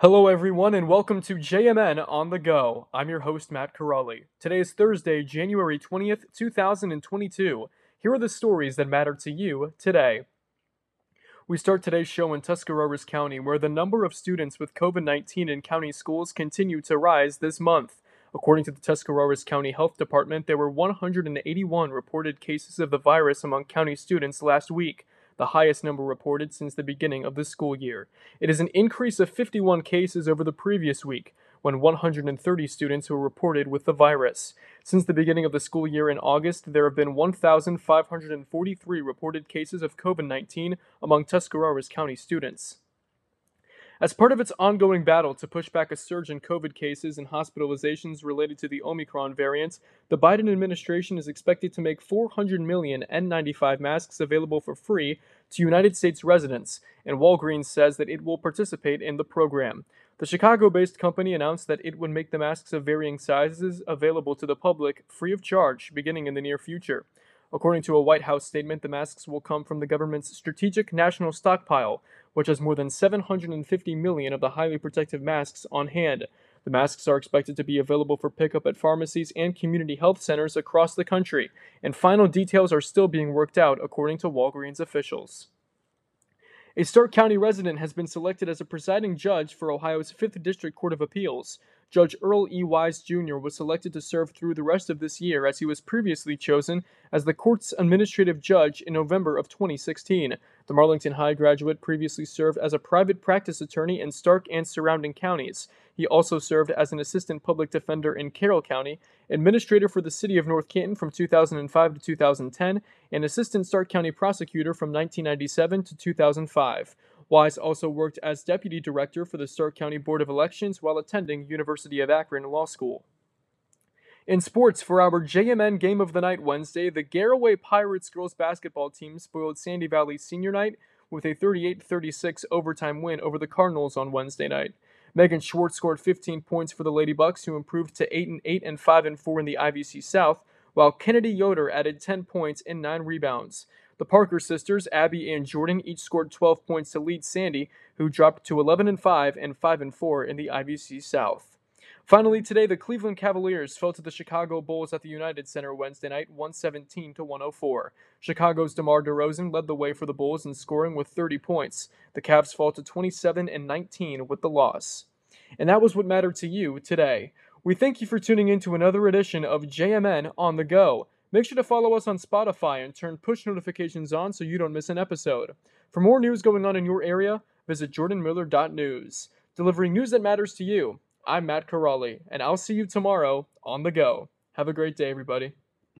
Hello, everyone, and welcome to JMN on the Go. I'm your host, Matt Corrali. Today is Thursday, January 20th, 2022. Here are the stories that matter to you today. We start today's show in Tuscarawas County, where the number of students with COVID 19 in county schools continue to rise this month. According to the Tuscarawas County Health Department, there were 181 reported cases of the virus among county students last week the highest number reported since the beginning of the school year. It is an increase of 51 cases over the previous week, when 130 students were reported with the virus. Since the beginning of the school year in August, there have been 1,543 reported cases of COVID 19 among Tuscarawas County students. As part of its ongoing battle to push back a surge in COVID cases and hospitalizations related to the Omicron variant, the Biden administration is expected to make 400 million N95 masks available for free to United States residents, and Walgreens says that it will participate in the program. The Chicago based company announced that it would make the masks of varying sizes available to the public free of charge beginning in the near future. According to a White House statement, the masks will come from the government's strategic national stockpile, which has more than 750 million of the highly protective masks on hand. The masks are expected to be available for pickup at pharmacies and community health centers across the country, and final details are still being worked out, according to Walgreens officials. A Stark County resident has been selected as a presiding judge for Ohio's 5th District Court of Appeals. Judge Earl E. Wise Jr. was selected to serve through the rest of this year as he was previously chosen as the court's administrative judge in November of 2016. The Marlington High graduate previously served as a private practice attorney in Stark and surrounding counties. He also served as an assistant public defender in Carroll County, administrator for the city of North Canton from 2005 to 2010, and assistant Stark County prosecutor from 1997 to 2005. Wise also worked as deputy director for the Stark County Board of Elections while attending University of Akron Law School. In sports, for our JMN Game of the Night Wednesday, the Garaway Pirates girls basketball team spoiled Sandy Valley Senior Night with a 38 36 overtime win over the Cardinals on Wednesday night. Megan Schwartz scored 15 points for the Lady Bucks, who improved to 8 and 8 and 5 and 4 in the IVC South, while Kennedy Yoder added 10 points and 9 rebounds. The Parker sisters, Abby and Jordan, each scored 12 points to lead Sandy, who dropped to 11 and 5 and 5 and 4 in the IVC South. Finally, today the Cleveland Cavaliers fell to the Chicago Bulls at the United Center Wednesday night, 117 to 104. Chicago's DeMar DeRozan led the way for the Bulls in scoring with 30 points. The Cavs fall to 27 and 19 with the loss. And that was what mattered to you today. We thank you for tuning in to another edition of JMN on the Go. Make sure to follow us on Spotify and turn push notifications on so you don't miss an episode. For more news going on in your area, visit jordanmiller.news. Delivering news that matters to you, I'm Matt Corrali, and I'll see you tomorrow on the go. Have a great day, everybody.